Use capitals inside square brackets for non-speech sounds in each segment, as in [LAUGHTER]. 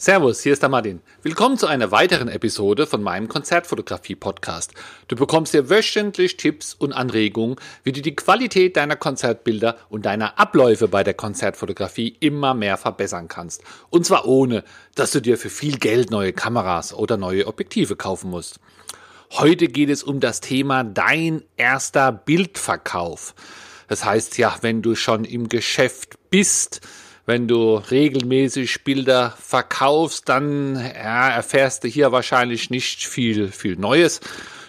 Servus, hier ist der Martin. Willkommen zu einer weiteren Episode von meinem Konzertfotografie-Podcast. Du bekommst hier wöchentlich Tipps und Anregungen, wie du die Qualität deiner Konzertbilder und deiner Abläufe bei der Konzertfotografie immer mehr verbessern kannst. Und zwar ohne, dass du dir für viel Geld neue Kameras oder neue Objektive kaufen musst. Heute geht es um das Thema dein erster Bildverkauf. Das heißt ja, wenn du schon im Geschäft bist, wenn du regelmäßig Bilder verkaufst, dann ja, erfährst du hier wahrscheinlich nicht viel, viel Neues.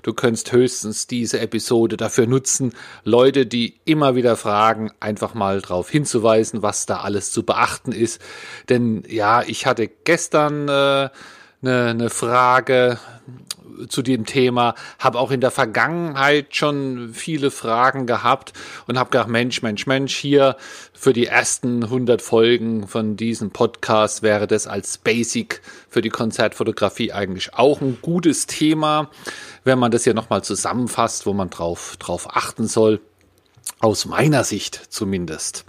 Du könntest höchstens diese Episode dafür nutzen, Leute, die immer wieder fragen, einfach mal darauf hinzuweisen, was da alles zu beachten ist. Denn ja, ich hatte gestern äh, eine, eine Frage zu dem Thema, habe auch in der Vergangenheit schon viele Fragen gehabt und habe gedacht, Mensch, Mensch, Mensch, hier für die ersten 100 Folgen von diesem Podcast wäre das als Basic für die Konzertfotografie eigentlich auch ein gutes Thema, wenn man das hier nochmal zusammenfasst, wo man drauf, drauf achten soll. Aus meiner Sicht zumindest.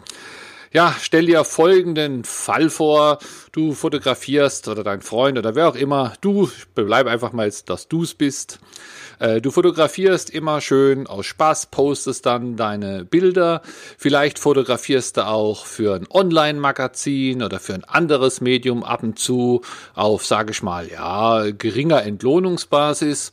Ja, stell dir folgenden Fall vor. Du fotografierst oder dein Freund oder wer auch immer. Du, bleib einfach mal jetzt, dass du's bist. Äh, du fotografierst immer schön aus Spaß, postest dann deine Bilder. Vielleicht fotografierst du auch für ein Online-Magazin oder für ein anderes Medium ab und zu auf, sage ich mal, ja, geringer Entlohnungsbasis.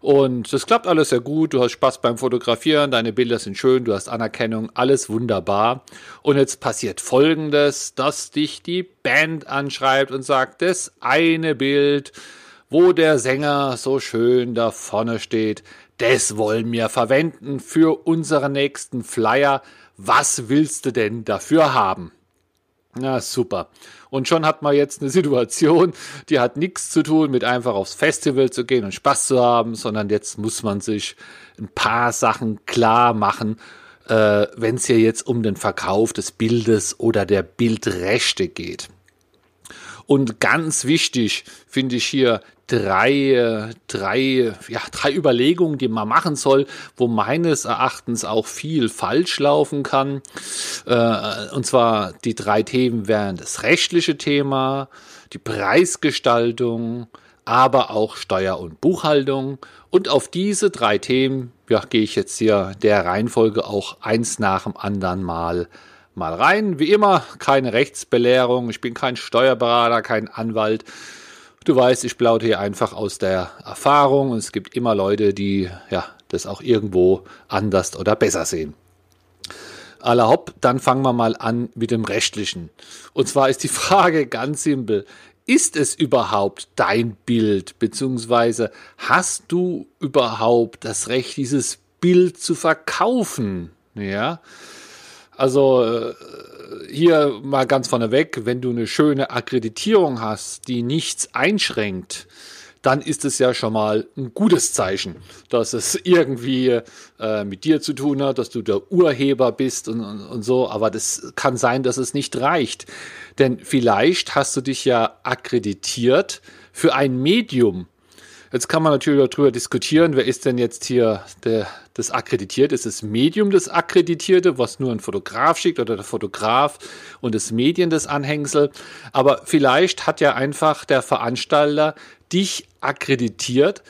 Und das klappt alles sehr gut. Du hast Spaß beim Fotografieren, deine Bilder sind schön, du hast Anerkennung, alles wunderbar. Und jetzt passiert Folgendes, dass dich die Band anschreibt und sagt, das eine Bild, wo der Sänger so schön da vorne steht, das wollen wir verwenden für unseren nächsten Flyer. Was willst du denn dafür haben? Na super. Und schon hat man jetzt eine [LAUGHS] Situation, die hat nichts zu tun mit einfach aufs Festival zu gehen und Spaß zu haben, sondern jetzt muss man sich ein paar Sachen klar machen, äh, wenn es hier jetzt um den Verkauf des Bildes oder der Bildrechte geht. Und ganz wichtig finde ich hier drei, drei, ja, drei Überlegungen, die man machen soll, wo meines Erachtens auch viel falsch laufen kann. Äh, und zwar die drei Themen wären das rechtliche Thema, die Preisgestaltung, aber auch Steuer- und Buchhaltung. Und auf diese drei Themen ja, gehe ich jetzt hier der Reihenfolge auch eins nach dem anderen mal mal rein. Wie immer, keine Rechtsbelehrung. Ich bin kein Steuerberater, kein Anwalt. Du weißt, ich plaudere hier einfach aus der Erfahrung und es gibt immer Leute, die ja, das auch irgendwo anders oder besser sehen. Aller hopp, dann fangen wir mal an mit dem Rechtlichen. Und zwar ist die [LAUGHS] Frage ganz simpel. Ist es überhaupt dein Bild, beziehungsweise hast du überhaupt das Recht, dieses Bild zu verkaufen? Ja, also äh, hier mal ganz vorneweg, wenn du eine schöne Akkreditierung hast, die nichts einschränkt, dann ist es ja schon mal ein gutes Zeichen, dass es irgendwie äh, mit dir zu tun hat, dass du der Urheber bist und, und, und so. Aber das kann sein, dass es nicht reicht. Denn vielleicht hast du dich ja akkreditiert für ein Medium, Jetzt kann man natürlich darüber diskutieren, wer ist denn jetzt hier der, das akkreditiert? Ist das Medium das Akkreditierte, was nur ein Fotograf schickt oder der Fotograf und das Medien das Anhängsel? Aber vielleicht hat ja einfach der Veranstalter dich akkreditiert,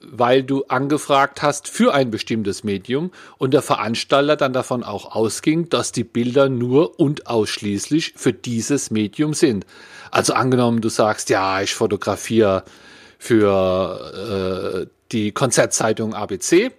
weil du angefragt hast für ein bestimmtes Medium und der Veranstalter dann davon auch ausging, dass die Bilder nur und ausschließlich für dieses Medium sind. Also angenommen, du sagst, ja, ich fotografiere für äh, die Konzertzeitung ABC.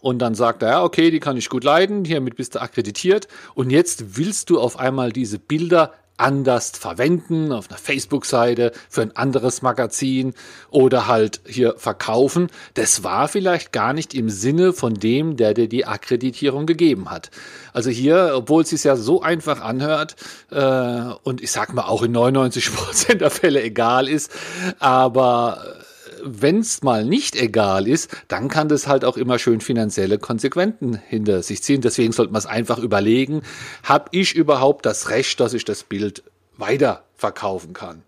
Und dann sagt er, ja, okay, die kann ich gut leiden, hiermit bist du akkreditiert. Und jetzt willst du auf einmal diese Bilder anders verwenden, auf einer Facebook-Seite, für ein anderes Magazin oder halt hier verkaufen. Das war vielleicht gar nicht im Sinne von dem, der dir die Akkreditierung gegeben hat. Also hier, obwohl es sich ja so einfach anhört äh, und ich sag mal auch in 99 Prozent der Fälle egal ist, aber wenn es mal nicht egal ist, dann kann das halt auch immer schön finanzielle Konsequenzen hinter sich ziehen. Deswegen sollte man es einfach überlegen, habe ich überhaupt das Recht, dass ich das Bild weiter verkaufen kann.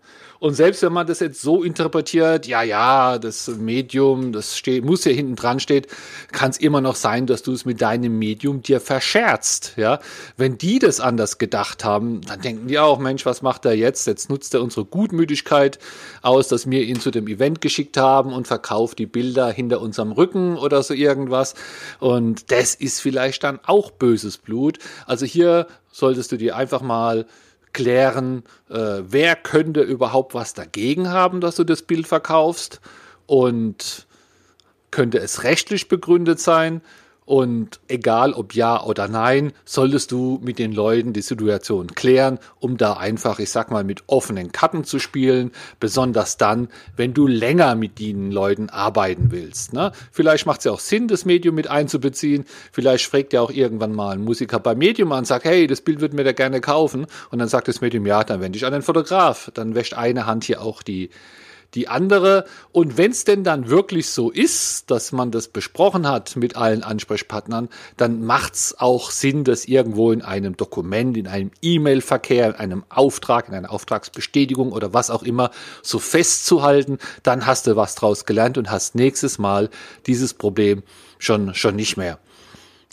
Und selbst wenn man das jetzt so interpretiert, ja, ja, das Medium, das steht, muss ja hinten dran steht, kann es immer noch sein, dass du es mit deinem Medium dir verscherzt. Ja, wenn die das anders gedacht haben, dann denken die auch, Mensch, was macht er jetzt? Jetzt nutzt er unsere Gutmütigkeit aus, dass wir ihn zu dem Event geschickt haben und verkauft die Bilder hinter unserem Rücken oder so irgendwas. Und das ist vielleicht dann auch böses Blut. Also hier solltest du dir einfach mal klären, äh, wer könnte überhaupt was dagegen haben, dass du das Bild verkaufst und könnte es rechtlich begründet sein und egal ob ja oder nein, solltest du mit den Leuten die Situation klären, um da einfach, ich sag mal, mit offenen Karten zu spielen. Besonders dann, wenn du länger mit den Leuten arbeiten willst. Ne? Vielleicht macht es ja auch Sinn, das Medium mit einzubeziehen. Vielleicht fragt ja auch irgendwann mal ein Musiker beim Medium an und sagt, hey, das Bild würde mir da gerne kaufen. Und dann sagt das Medium, ja, dann wende ich an den Fotograf. Dann wäscht eine Hand hier auch die, die andere. Und wenn es denn dann wirklich so ist, dass man das besprochen hat mit allen Ansprechpartnern, dann macht es auch Sinn, das irgendwo in einem Dokument, in einem E-Mail-Verkehr, in einem Auftrag, in einer Auftragsbestätigung oder was auch immer so festzuhalten. Dann hast du was draus gelernt und hast nächstes Mal dieses Problem schon, schon nicht mehr.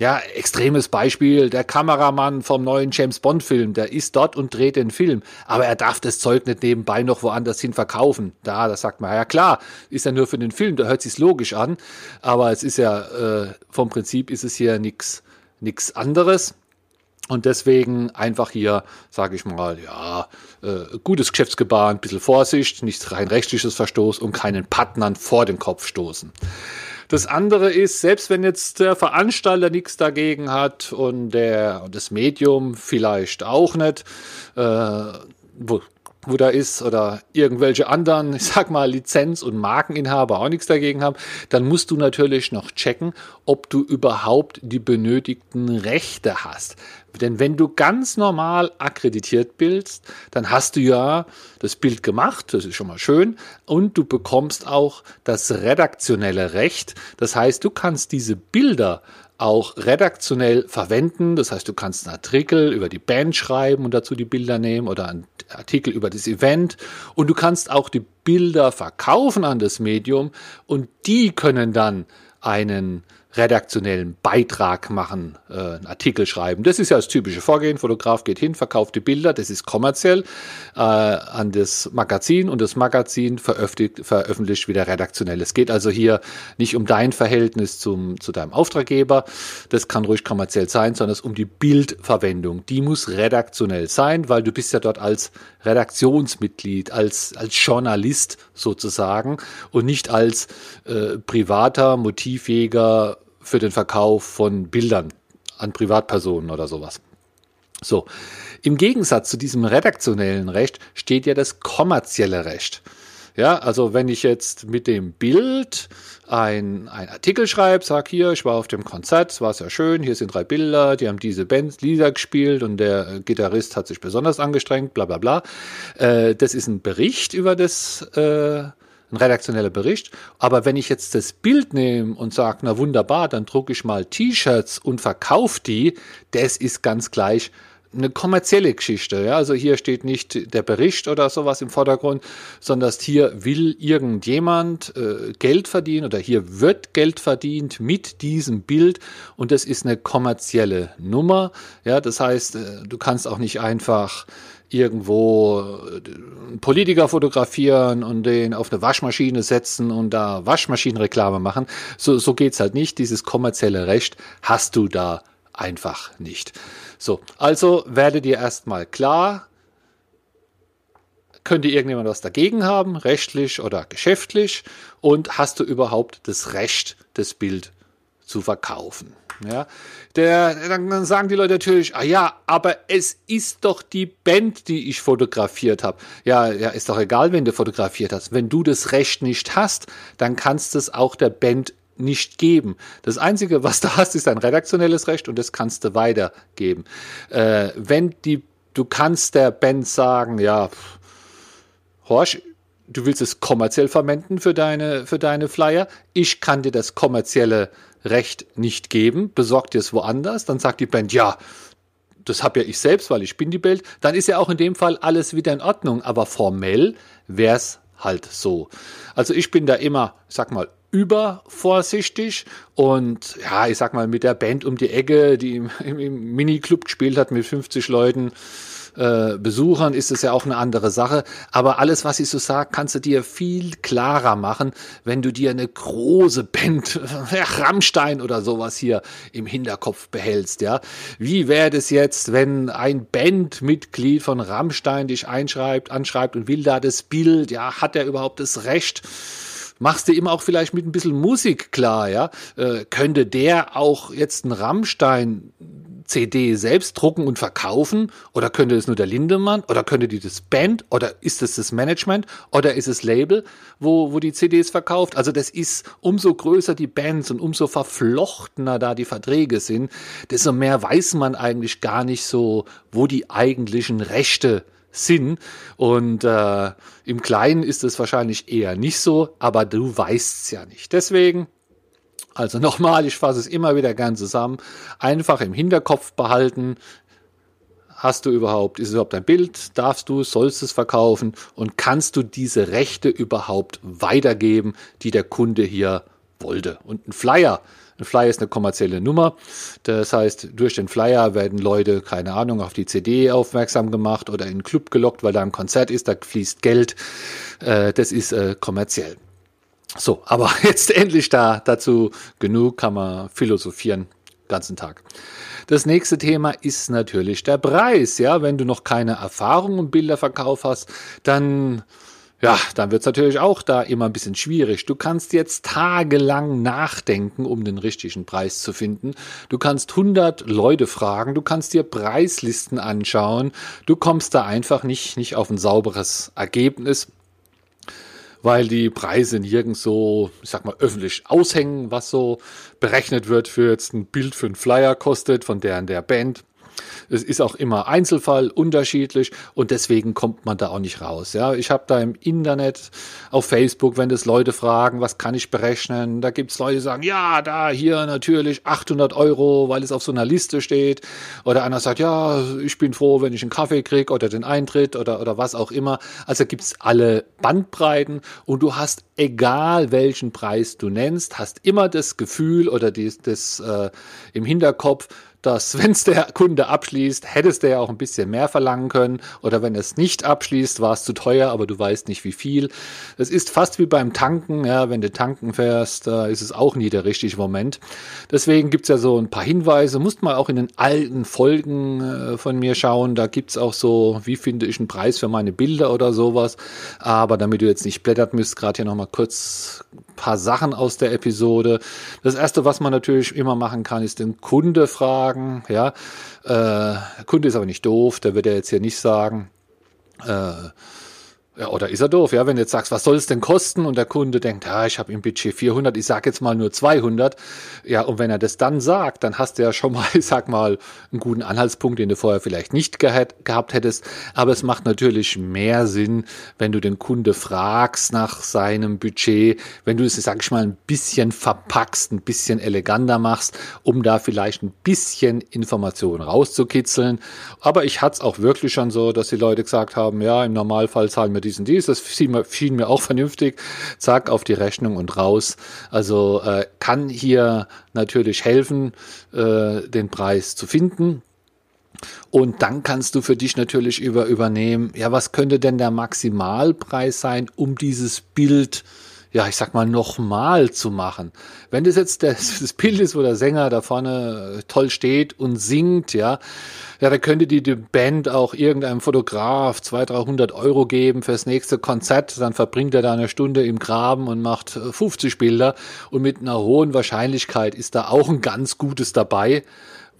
Ja, extremes Beispiel, der Kameramann vom neuen James Bond Film, der ist dort und dreht den Film, aber er darf das Zeug nicht nebenbei noch woanders hin verkaufen. Da, das sagt man, ja klar, ist ja nur für den Film, da hört sich's logisch an, aber es ist ja, äh, vom Prinzip ist es hier nichts nix anderes. Und deswegen einfach hier, sage ich mal, ja, äh, gutes Geschäftsgebaren, ein bisschen Vorsicht, nichts rein rechtliches Verstoß und keinen Partnern vor den Kopf stoßen. Das andere ist, selbst wenn jetzt der Veranstalter nichts dagegen hat und der und das Medium vielleicht auch nicht, äh, wo, wo da ist oder irgendwelche anderen, [LAUGHS] ich sag mal, Lizenz- und Markeninhaber auch nichts dagegen haben, dann musst du natürlich noch checken, ob du überhaupt die benötigten Rechte hast. Denn wenn du ganz normal akkreditiert bist, dann hast du ja das Bild gemacht, das ist schon mal schön, und du bekommst auch das redaktionelle Recht. Das heißt, du kannst diese Bilder auch redaktionell verwenden. Das heißt, du kannst einen Artikel über die Band schreiben und dazu die Bilder nehmen oder einen Artikel über das Event. Und du kannst auch die Bilder verkaufen an das Medium und die können dann einen redaktionellen Beitrag machen, äh, einen Artikel schreiben. Das ist ja das typische Vorgehen. Fotograf geht hin, verkauft die Bilder, das ist kommerziell äh, an das Magazin und das Magazin veröffentlicht, veröffentlicht wieder redaktionell. Es geht also hier nicht um dein Verhältnis zum, zu deinem Auftraggeber, das kann ruhig kommerziell sein, sondern es um die Bildverwendung. Die muss redaktionell sein, weil du bist ja dort als Redaktionsmitglied, als, als Journalist sozusagen und nicht als äh, privater, Motivjäger für den Verkauf von Bildern an Privatpersonen oder sowas. So. Im Gegensatz zu diesem redaktionellen Recht steht ja das kommerzielle Recht. Ja, also wenn ich jetzt mit dem Bild ein, ein Artikel schreibe, sag hier, ich war auf dem Konzert, es war sehr schön, hier sind drei Bilder, die haben diese Bands Lieder gespielt und der äh, Gitarrist hat sich besonders angestrengt, bla bla bla. Äh, das ist ein Bericht über das äh, ein redaktioneller Bericht. Aber wenn ich jetzt das Bild nehme und sage, na wunderbar, dann drucke ich mal T-Shirts und verkaufe die, das ist ganz gleich eine kommerzielle Geschichte. Ja? Also hier steht nicht der Bericht oder sowas im Vordergrund, sondern hier will irgendjemand äh, Geld verdienen oder hier wird Geld verdient mit diesem Bild und das ist eine kommerzielle Nummer. Ja, das heißt, äh, du kannst auch nicht einfach irgendwo einen Politiker fotografieren und den auf eine Waschmaschine setzen und da Waschmaschinenreklame machen. So, so geht's halt nicht. Dieses kommerzielle Recht hast du da einfach nicht. So, also werde dir erstmal klar, könnte irgendjemand was dagegen haben, rechtlich oder geschäftlich, und hast du überhaupt das Recht, das Bild zu verkaufen? Ja, der, dann sagen die Leute natürlich, ah ja, aber es ist doch die Band, die ich fotografiert habe. Ja, ja, ist doch egal, wenn du fotografiert hast. Wenn du das Recht nicht hast, dann kannst du es auch der Band nicht geben. Das Einzige, was du hast, ist ein redaktionelles Recht und das kannst du weitergeben. Äh, wenn die, du kannst der Band sagen, ja, Horsch, du willst es kommerziell verwenden für deine, für deine Flyer. Ich kann dir das kommerzielle Recht nicht geben, besorg dir es woanders. Dann sagt die Band, ja, das habe ja ich selbst, weil ich bin die Bild, dann ist ja auch in dem Fall alles wieder in Ordnung. Aber formell wäre es halt so. Also ich bin da immer, sag mal, übervorsichtig und ja, ich sag mal, mit der Band um die Ecke, die im, im Miniclub gespielt hat mit 50 Leuten, äh, Besuchern ist es ja auch eine andere Sache. Aber alles, was ich so sage, kannst du dir viel klarer machen, wenn du dir eine große Band, [LAUGHS] ja, Rammstein oder sowas hier im Hinterkopf behältst. Ja, wie wäre das jetzt, wenn ein Bandmitglied von Rammstein dich einschreibt, anschreibt und will da das Bild? Ja, hat er überhaupt das Recht? machst du ihm auch vielleicht mit ein bisschen Musik klar, ja? Äh, könnte der auch jetzt ein Rammstein CD selbst drucken und verkaufen? Oder könnte es nur der Lindemann? Oder könnte die das Band? Oder ist es das Management? Oder ist es Label, wo, wo die CDs verkauft? Also das ist, umso größer die Bands und umso verflochtener da die Verträge sind, desto mehr weiß man eigentlich gar nicht so, wo die eigentlichen Rechte Sinn. Und äh, im Kleinen ist es wahrscheinlich eher nicht so, aber du weißt es ja nicht. Deswegen, also nochmal, ich fasse es immer wieder gern zusammen, einfach im Hinterkopf behalten, hast du überhaupt, ist es überhaupt ein Bild, darfst du, sollst es verkaufen und kannst du diese Rechte überhaupt weitergeben, die der Kunde hier wollte. Und ein Flyer, ein Flyer ist eine kommerzielle Nummer. Das heißt, durch den Flyer werden Leute, keine Ahnung, auf die CD aufmerksam gemacht oder in einen Club gelockt, weil da ein Konzert ist, da fließt Geld. Äh, das ist äh, kommerziell. So, aber [LAUGHS] jetzt endlich da dazu genug, kann man philosophieren ganzen Tag. Das nächste Thema ist natürlich der Preis. Ja, wenn du noch keine Erfahrung im Bilderverkauf hast, dann ja, dann wird's natürlich auch da immer ein bisschen schwierig. Du kannst jetzt tagelang nachdenken, um den richtigen Preis zu finden. Du kannst 100 Leute fragen, du kannst dir Preislisten anschauen. Du kommst da einfach nicht, nicht auf ein sauberes Ergebnis weil die Preise nirgends so, ich sag mal, öffentlich aushängen, was so berechnet wird für jetzt ein Bild für einen Flyer kostet von der und der Band. Es ist auch immer Einzelfall unterschiedlich und deswegen kommt man da auch nicht raus. Ja, ich habe da im Internet, auf Facebook, wenn das Leute fragen, was kann ich berechnen, da gibt es Leute, die sagen, ja, da hier natürlich 800 Euro, weil es auf so einer Liste steht. Oder einer sagt, ja, ich bin froh, wenn ich einen Kaffee kriege oder den Eintritt oder, oder was auch immer. Also gibt es alle Bandbreiten und du hast, egal welchen Preis du nennst, hast immer das Gefühl oder die, das äh, im Hinterkopf, dass [LAUGHS] wenn es der Kunde abschließt, hättest du ja auch ein bisschen mehr verlangen können. Oder wenn es nicht abschließt, war es zu teuer, aber du weißt nicht wie viel. Es ist fast wie beim Tanken. Ja, wenn du tanken fährst, äh, ist es auch nie der richtige Moment. Deswegen gibt's ja so ein paar Hinweise. Musst mal auch in den alten Folgen äh, von mir schauen. Da gibt's auch so, wie finde ich einen Preis für meine Bilder oder sowas. Aber damit du jetzt nicht blättert müsst, gerade hier nochmal kurz paar Sachen aus der Episode. Das erste, was man natürlich immer machen kann, ist den Kunde fragen. Ja, äh, der Kunde ist aber nicht doof, der wird ja jetzt hier nicht sagen, äh, ja, oder ist er doof? Ja, wenn du jetzt sagst, was soll es denn kosten? Und der Kunde denkt, ja, ich habe im Budget 400, ich sag jetzt mal nur 200. Ja, und wenn er das dann sagt, dann hast du ja schon mal, [LAUGHS] ich sag mal, einen guten Anhaltspunkt, den du vorher vielleicht nicht gehabt hättest. Aber es macht natürlich mehr Sinn, wenn du den Kunde fragst nach seinem Budget, wenn du es, sag ich mal, ein bisschen verpackst, ein bisschen eleganter machst, um da vielleicht ein bisschen Informationen rauszukitzeln. Aber ich hatte es auch wirklich schon so, dass die Leute gesagt haben, ja, im Normalfall zahlen wir dies und dies. Das schien mir, auch vernünftig. Zack, auf die Rechnung und raus. Also äh, kann hier natürlich helfen, äh, den Preis zu finden. Und dann kannst du für dich natürlich über, übernehmen, ja, was könnte denn der Maximalpreis sein, um dieses Bild ja, ich sag mal, nochmal zu machen. Wenn das jetzt das, [LAUGHS] das Bild ist, wo der Sänger da vorne äh, toll steht und singt, ja, ja, da könnte die, die Band auch irgendeinem Fotograf 200, 300 Euro geben fürs nächste Konzert. Dann verbringt er da eine Stunde im Graben und macht 50 äh, Bilder. Und mit einer hohen Wahrscheinlichkeit ist da auch ein ganz gutes dabei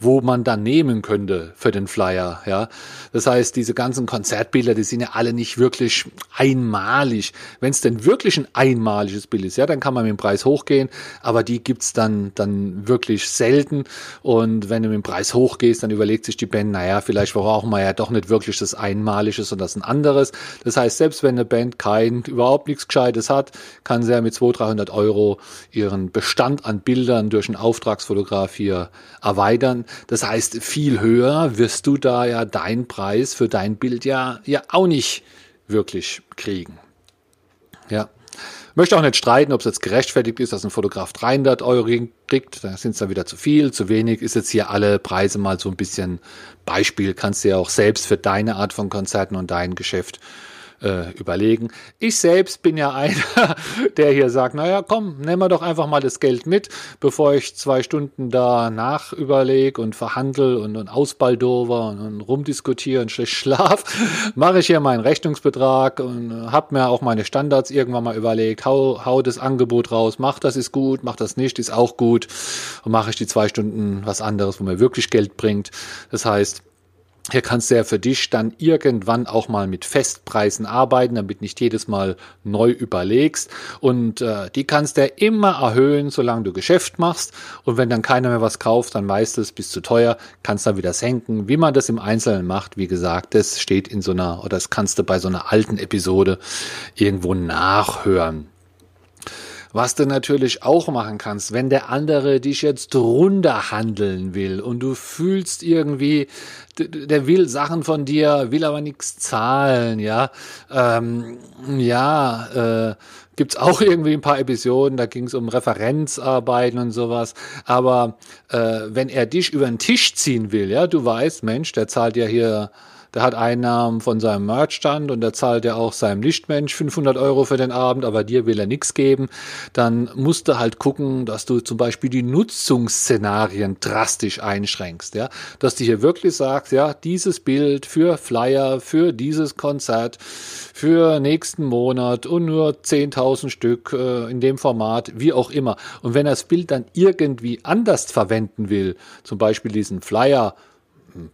wo man dann nehmen könnte für den Flyer. Ja, das heißt, diese ganzen Konzertbilder, die sind ja alle nicht wirklich einmalig. Wenn es denn wirklich ein einmaliges Bild ist, ja, dann kann man mit dem Preis hochgehen, aber die gibt's dann dann wirklich selten. Und wenn du mit dem Preis hochgehst, dann überlegt sich die Band, naja, vielleicht brauchen wir ja doch nicht wirklich das Einmalige, sondern das ein anderes. Das heißt, selbst wenn eine Band kein überhaupt nichts Gescheites hat, kann sie ja mit 200, 300 Euro ihren Bestand an Bildern durch einen Auftragsfotograf hier erweitern. Das heißt, viel höher wirst du da ja deinen Preis für dein Bild ja, ja auch nicht wirklich kriegen. Ja. Möchte auch nicht streiten, ob es jetzt gerechtfertigt ist, dass ein Fotograf 300 Euro kriegt. Da sind es dann wieder zu viel, zu wenig. Ist jetzt hier alle Preise mal so ein bisschen Beispiel. Kannst du ja auch selbst für deine Art von Konzerten und dein Geschäft äh, überlegen. Ich selbst bin ja einer, [LAUGHS] der hier sagt, naja, komm, nehmen wir doch einfach mal das Geld mit, bevor ich zwei Stunden danach überlege und verhandle und, und ausbaldover und, und rumdiskutiere und schlecht schlaf, [LAUGHS] mache ich hier meinen Rechnungsbetrag und habe mir auch meine Standards irgendwann mal überlegt, hau, hau das Angebot raus, mach das ist gut, mach das nicht, ist auch gut und mache ich die zwei Stunden was anderes, wo mir wirklich Geld bringt. Das heißt, hier kannst du ja für dich dann irgendwann auch mal mit Festpreisen arbeiten, damit nicht jedes Mal neu überlegst. Und äh, die kannst du ja immer erhöhen, solange du Geschäft machst. Und wenn dann keiner mehr was kauft, dann weißt du, es bist zu teuer, kannst dann wieder senken. Wie man das im Einzelnen macht, wie gesagt, das steht in so einer, oder das kannst du bei so einer alten Episode irgendwo nachhören. Was du natürlich auch machen kannst, wenn der andere dich jetzt runterhandeln will und du fühlst irgendwie, der will Sachen von dir, will aber nichts zahlen, ja, ähm, ja, äh, gibt's auch irgendwie ein paar Episoden, da ging es um Referenzarbeiten und sowas. Aber äh, wenn er dich über den Tisch ziehen will, ja, du weißt, Mensch, der zahlt ja hier der hat Einnahmen von seinem Merchstand und der zahlt ja auch seinem Lichtmensch 500 Euro für den Abend, aber dir will er nichts geben. Dann musst du halt gucken, dass du zum Beispiel die Nutzungsszenarien drastisch einschränkst, ja. Dass du hier wirklich sagst, ja, dieses Bild für Flyer, für dieses Konzert, für nächsten Monat und nur 10.000 Stück äh, in dem Format, wie auch immer. Und wenn er das Bild dann irgendwie anders verwenden will, zum Beispiel diesen Flyer,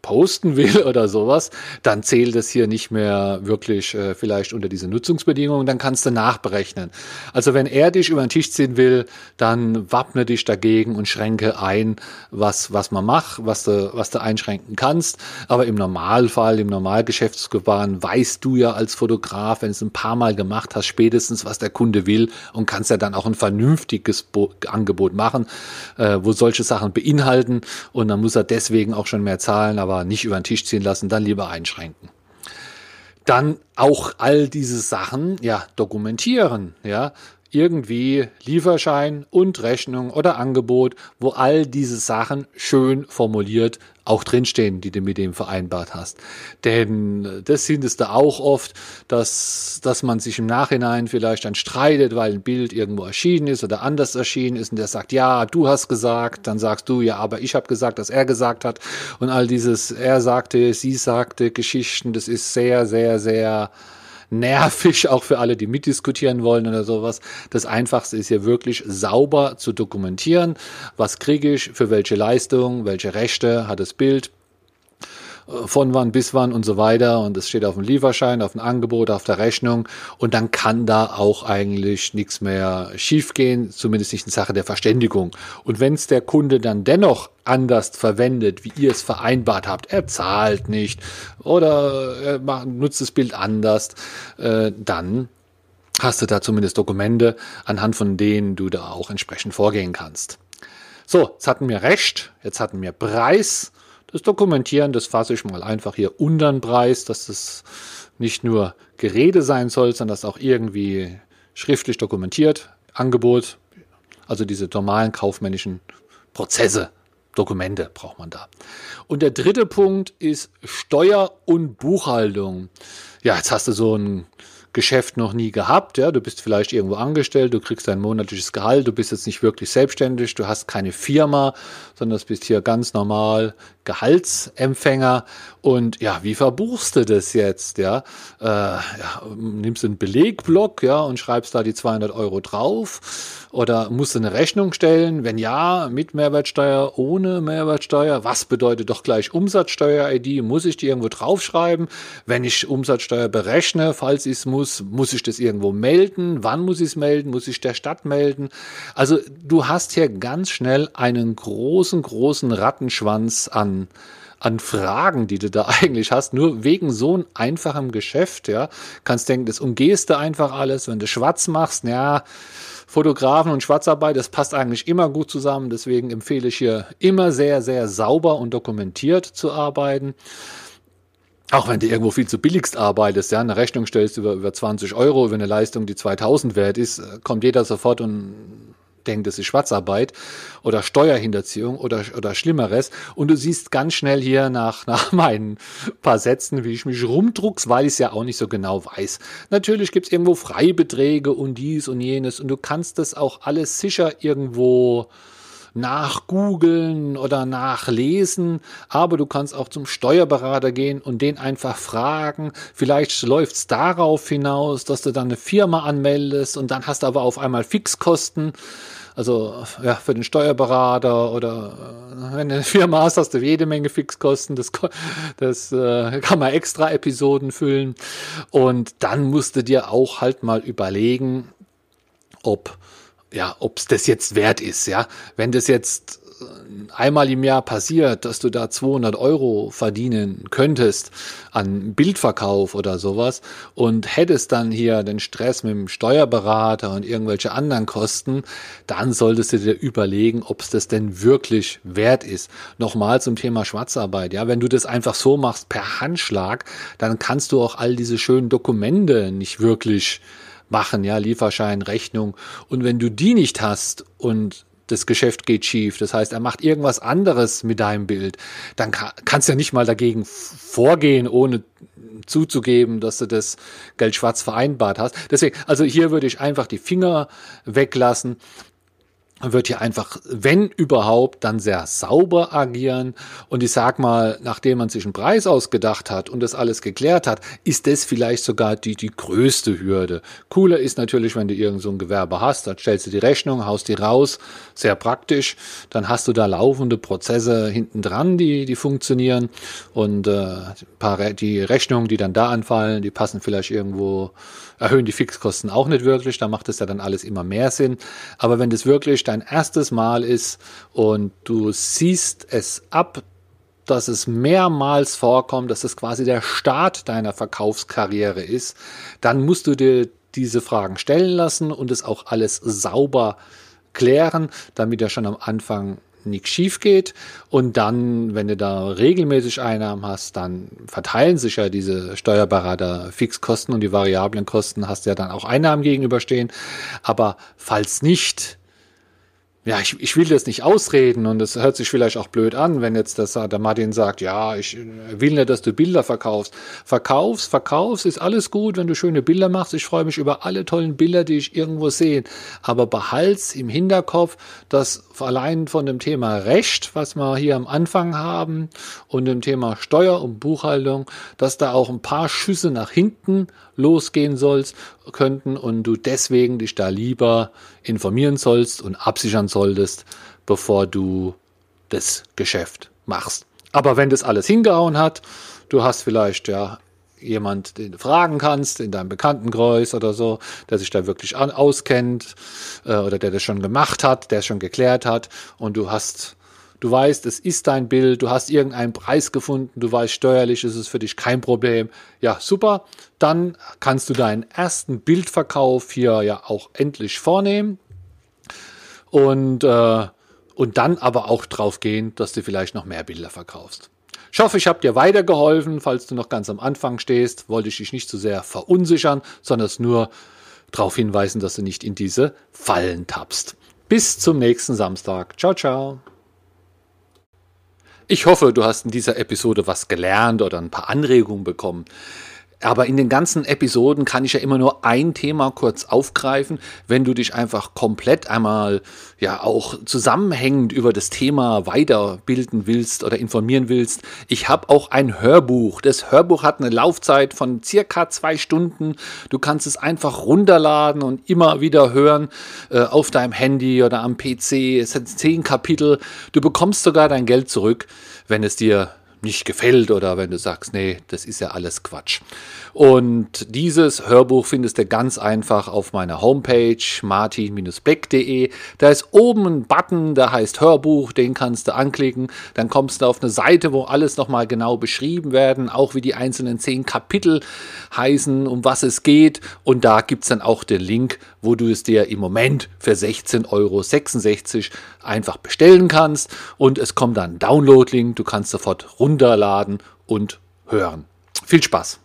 posten will [LAUGHS] oder sowas, dann zählt es hier nicht mehr wirklich äh, vielleicht unter diese Nutzungsbedingungen, dann kannst du nachberechnen. Also wenn er dich über den Tisch ziehen will, dann wappne dich dagegen und schränke ein, was, was man macht, was du, was du einschränken kannst. Aber im Normalfall, im Normalgeschäftsgebaren weißt du ja als Fotograf, wenn es ein paar Mal gemacht hast, spätestens, was der Kunde will und kannst ja dann auch ein vernünftiges Bo Angebot machen, äh, wo solche Sachen beinhalten und dann muss er deswegen auch schon mehr zahlen zahlen, aber nicht über den Tisch ziehen lassen, dann lieber einschränken. Dann auch all diese Sachen, ja, dokumentieren, ja, irgendwie Lieferschein und Rechnung oder Angebot, wo all diese Sachen schön formuliert auch drinstehen, die du mit dem vereinbart hast. Denn das findest du auch oft, dass, dass man sich im Nachhinein vielleicht dann streitet, weil ein Bild irgendwo erschienen ist oder anders erschienen ist und der sagt, ja, du hast gesagt, dann sagst du, ja, aber ich habe gesagt, dass er gesagt hat und all dieses, er sagte, sie sagte Geschichten, das ist sehr, sehr, sehr nervig, auch für alle, die mitdiskutieren wollen oder sowas. Das Einfachste ist hier wirklich sauber zu dokumentieren. Was kriege ich für welche Leistung, welche Rechte hat das Bild, von wann bis wann und so weiter. Und es steht auf dem Lieferschein, auf dem Angebot, auf der Rechnung. Und dann kann da auch eigentlich nichts mehr schiefgehen, zumindest nicht in Sache der Verständigung. Und wenn es der Kunde dann dennoch anders verwendet, wie ihr es vereinbart habt, er zahlt nicht oder er nutzt das Bild anders, äh, dann hast du da zumindest Dokumente, anhand von denen du da auch entsprechend vorgehen kannst. So, jetzt hatten wir Recht, jetzt hatten wir Preis das Dokumentieren, das fasse ich mal einfach hier unter den Preis, dass das nicht nur Gerede sein soll, sondern das auch irgendwie schriftlich dokumentiert. Angebot, also diese normalen kaufmännischen Prozesse, Dokumente braucht man da. Und der dritte Punkt ist Steuer und Buchhaltung. Ja, jetzt hast du so ein Geschäft noch nie gehabt. Ja, du bist vielleicht irgendwo angestellt, du kriegst dein monatliches Gehalt, du bist jetzt nicht wirklich selbstständig, du hast keine Firma, sondern bist hier ganz normal Gehaltsempfänger. Und ja, wie verbuchst du das jetzt? Ja, äh, ja nimmst einen Belegblock, ja, und schreibst da die 200 Euro drauf oder musst du eine Rechnung stellen? Wenn ja, mit Mehrwertsteuer, ohne Mehrwertsteuer? Was bedeutet doch gleich Umsatzsteuer-ID? Muss ich die irgendwo draufschreiben? Wenn ich Umsatzsteuer berechne, falls ich es muss, muss ich das irgendwo melden? Wann muss ich es melden? Muss ich der Stadt melden? Also du hast hier ganz schnell einen großen, großen Rattenschwanz an an Fragen, die du da [LAUGHS] eigentlich hast, nur wegen so einem einfachen Geschäft, ja, kannst denken, das umgehst du einfach alles, wenn du schwarz machst, ja, Fotografen und Schwarzarbeit, das passt eigentlich immer gut zusammen. Deswegen empfehle ich hier immer sehr, sehr sauber und dokumentiert zu arbeiten. Auch wenn du irgendwo viel zu billigst arbeitest, ja, eine Rechnung stellst über, über 20 Euro über eine Leistung, die 2000 wert ist, kommt jeder sofort und denkt, das ist Schwarzarbeit oder Steuerhinterziehung oder, oder Schlimmeres. Und du siehst ganz schnell hier nach, [LAUGHS] nach meinen paar Sätzen, wie ich mich rumdruck's, weil ich es ja auch nicht so genau weiß. Natürlich gibt's irgendwo Freibeträge und dies und jenes und du kannst das auch alles sicher irgendwo nachgoogeln oder nachlesen, aber du kannst auch zum Steuerberater gehen und den einfach fragen. Vielleicht läuft es darauf hinaus, dass du dann eine Firma anmeldest und dann hast du aber auf einmal Fixkosten. Also ja, für den Steuerberater oder äh, wenn du eine Firma hast, hast du jede Menge Fixkosten. Das, das äh, kann man extra Episoden füllen. Und dann musst du dir auch halt mal überlegen, ob ja, ob es das jetzt wert ist, ja. Wenn das jetzt einmal im Jahr passiert, dass du da 200 Euro verdienen könntest an Bildverkauf oder sowas und hättest dann hier den Stress mit dem Steuerberater und irgendwelche anderen Kosten, dann solltest du dir überlegen, ob es das denn wirklich wert ist. Nochmal zum Thema Schwarzarbeit. Ja, wenn du das einfach so machst per Handschlag, dann kannst du auch all diese schönen Dokumente nicht wirklich machen, ja, Lieferschein, Rechnung. Und wenn du die nicht hast und das Geschäft geht schief, das heißt, er macht irgendwas anderes mit deinem Bild, dann kann, kannst du ja nicht mal dagegen vorgehen, ohne zuzugeben, dass du das Geld schwarz vereinbart hast. Deswegen, also hier würde ich einfach die Finger weglassen wird hier einfach, wenn überhaupt, dann sehr sauber agieren. Und ich sag mal, nachdem man sich einen Preis ausgedacht hat und das alles geklärt hat, ist das vielleicht sogar die, die größte Hürde. Cooler ist natürlich, wenn du irgend so ein Gewerbe hast, dann stellst du die Rechnung, haust die raus, sehr praktisch. Dann hast du da laufende Prozesse hinten dran, die, die funktionieren. Und äh, die Rechnungen, die dann da anfallen, die passen vielleicht irgendwo, erhöhen die Fixkosten auch nicht wirklich. Da macht es ja dann alles immer mehr Sinn. Aber wenn das wirklich dein erstes Mal ist und du siehst es ab, dass es mehrmals vorkommt, dass es quasi der Start deiner Verkaufskarriere ist, dann musst du dir diese Fragen stellen lassen und es auch alles sauber klären, damit er schon am Anfang nichts schief geht. Und dann, wenn du da regelmäßig Einnahmen hast, dann verteilen sich ja diese Steuerberater Fixkosten und die variablen Kosten hast ja dann auch Einnahmen gegenüberstehen. Aber falls nicht, ja, ich, ich will das nicht ausreden und es hört sich vielleicht auch blöd an, wenn jetzt das, der Martin sagt, ja, ich will nicht, dass du Bilder verkaufst. Verkaufst, verkaufst, ist alles gut, wenn du schöne Bilder machst. Ich freue mich über alle tollen Bilder, die ich irgendwo sehe. Aber behalt's im Hinterkopf, dass allein von dem Thema Recht, was wir hier am Anfang haben, und dem Thema Steuer und Buchhaltung, dass da auch ein paar Schüsse nach hinten losgehen sollst, könnten und du deswegen dich da lieber informieren sollst und absichern solltest, bevor du das Geschäft machst. Aber wenn das alles hingehauen hat, du hast vielleicht ja jemand, den du fragen kannst, in deinem Bekanntenkreis oder so, der sich da wirklich auskennt äh, oder der das schon gemacht hat, der es schon geklärt hat und du hast du weißt, es ist dein Bild, du hast irgendeinen Preis gefunden, du weißt, steuerlich ist es für dich kein Problem. Ja, super. Dann kannst du deinen ersten Bildverkauf hier ja auch endlich vornehmen. Und, äh, und dann aber auch drauf gehen, dass du vielleicht noch mehr Bilder verkaufst. Ich hoffe, ich habe dir weitergeholfen. Falls du noch ganz am Anfang stehst, wollte ich dich nicht zu so sehr verunsichern, sondern nur darauf hinweisen, dass du nicht in diese Fallen tappst. Bis zum nächsten Samstag. Ciao, ciao. Ich hoffe, du hast in dieser Episode was gelernt oder ein paar Anregungen bekommen. Aber in den ganzen Episoden kann ich ja immer nur ein Thema kurz aufgreifen. Wenn du dich einfach komplett einmal ja auch zusammenhängend über das Thema weiterbilden willst oder informieren willst, ich habe auch ein Hörbuch. Das Hörbuch hat eine Laufzeit von circa zwei Stunden. Du kannst es einfach runterladen und immer wieder hören äh, auf deinem Handy oder am PC. Es sind zehn Kapitel. Du bekommst sogar dein Geld zurück, wenn es dir nicht gefällt oder wenn du sagst, nee, das ist ja alles Quatsch. Und dieses Hörbuch findest du ganz einfach auf meiner Homepage martin-black.de. Da ist oben ein Button, der heißt Hörbuch, den kannst du anklicken. Dann kommst du auf eine Seite, wo alles nochmal genau beschrieben werden, auch wie die einzelnen zehn Kapitel heißen, um was es geht. Und da gibt es dann auch den Link, wo du es dir im Moment für 16,66 Euro einfach bestellen kannst. Und es kommt dann ein Download-Link, du kannst sofort runterladen und hören. Viel Spaß!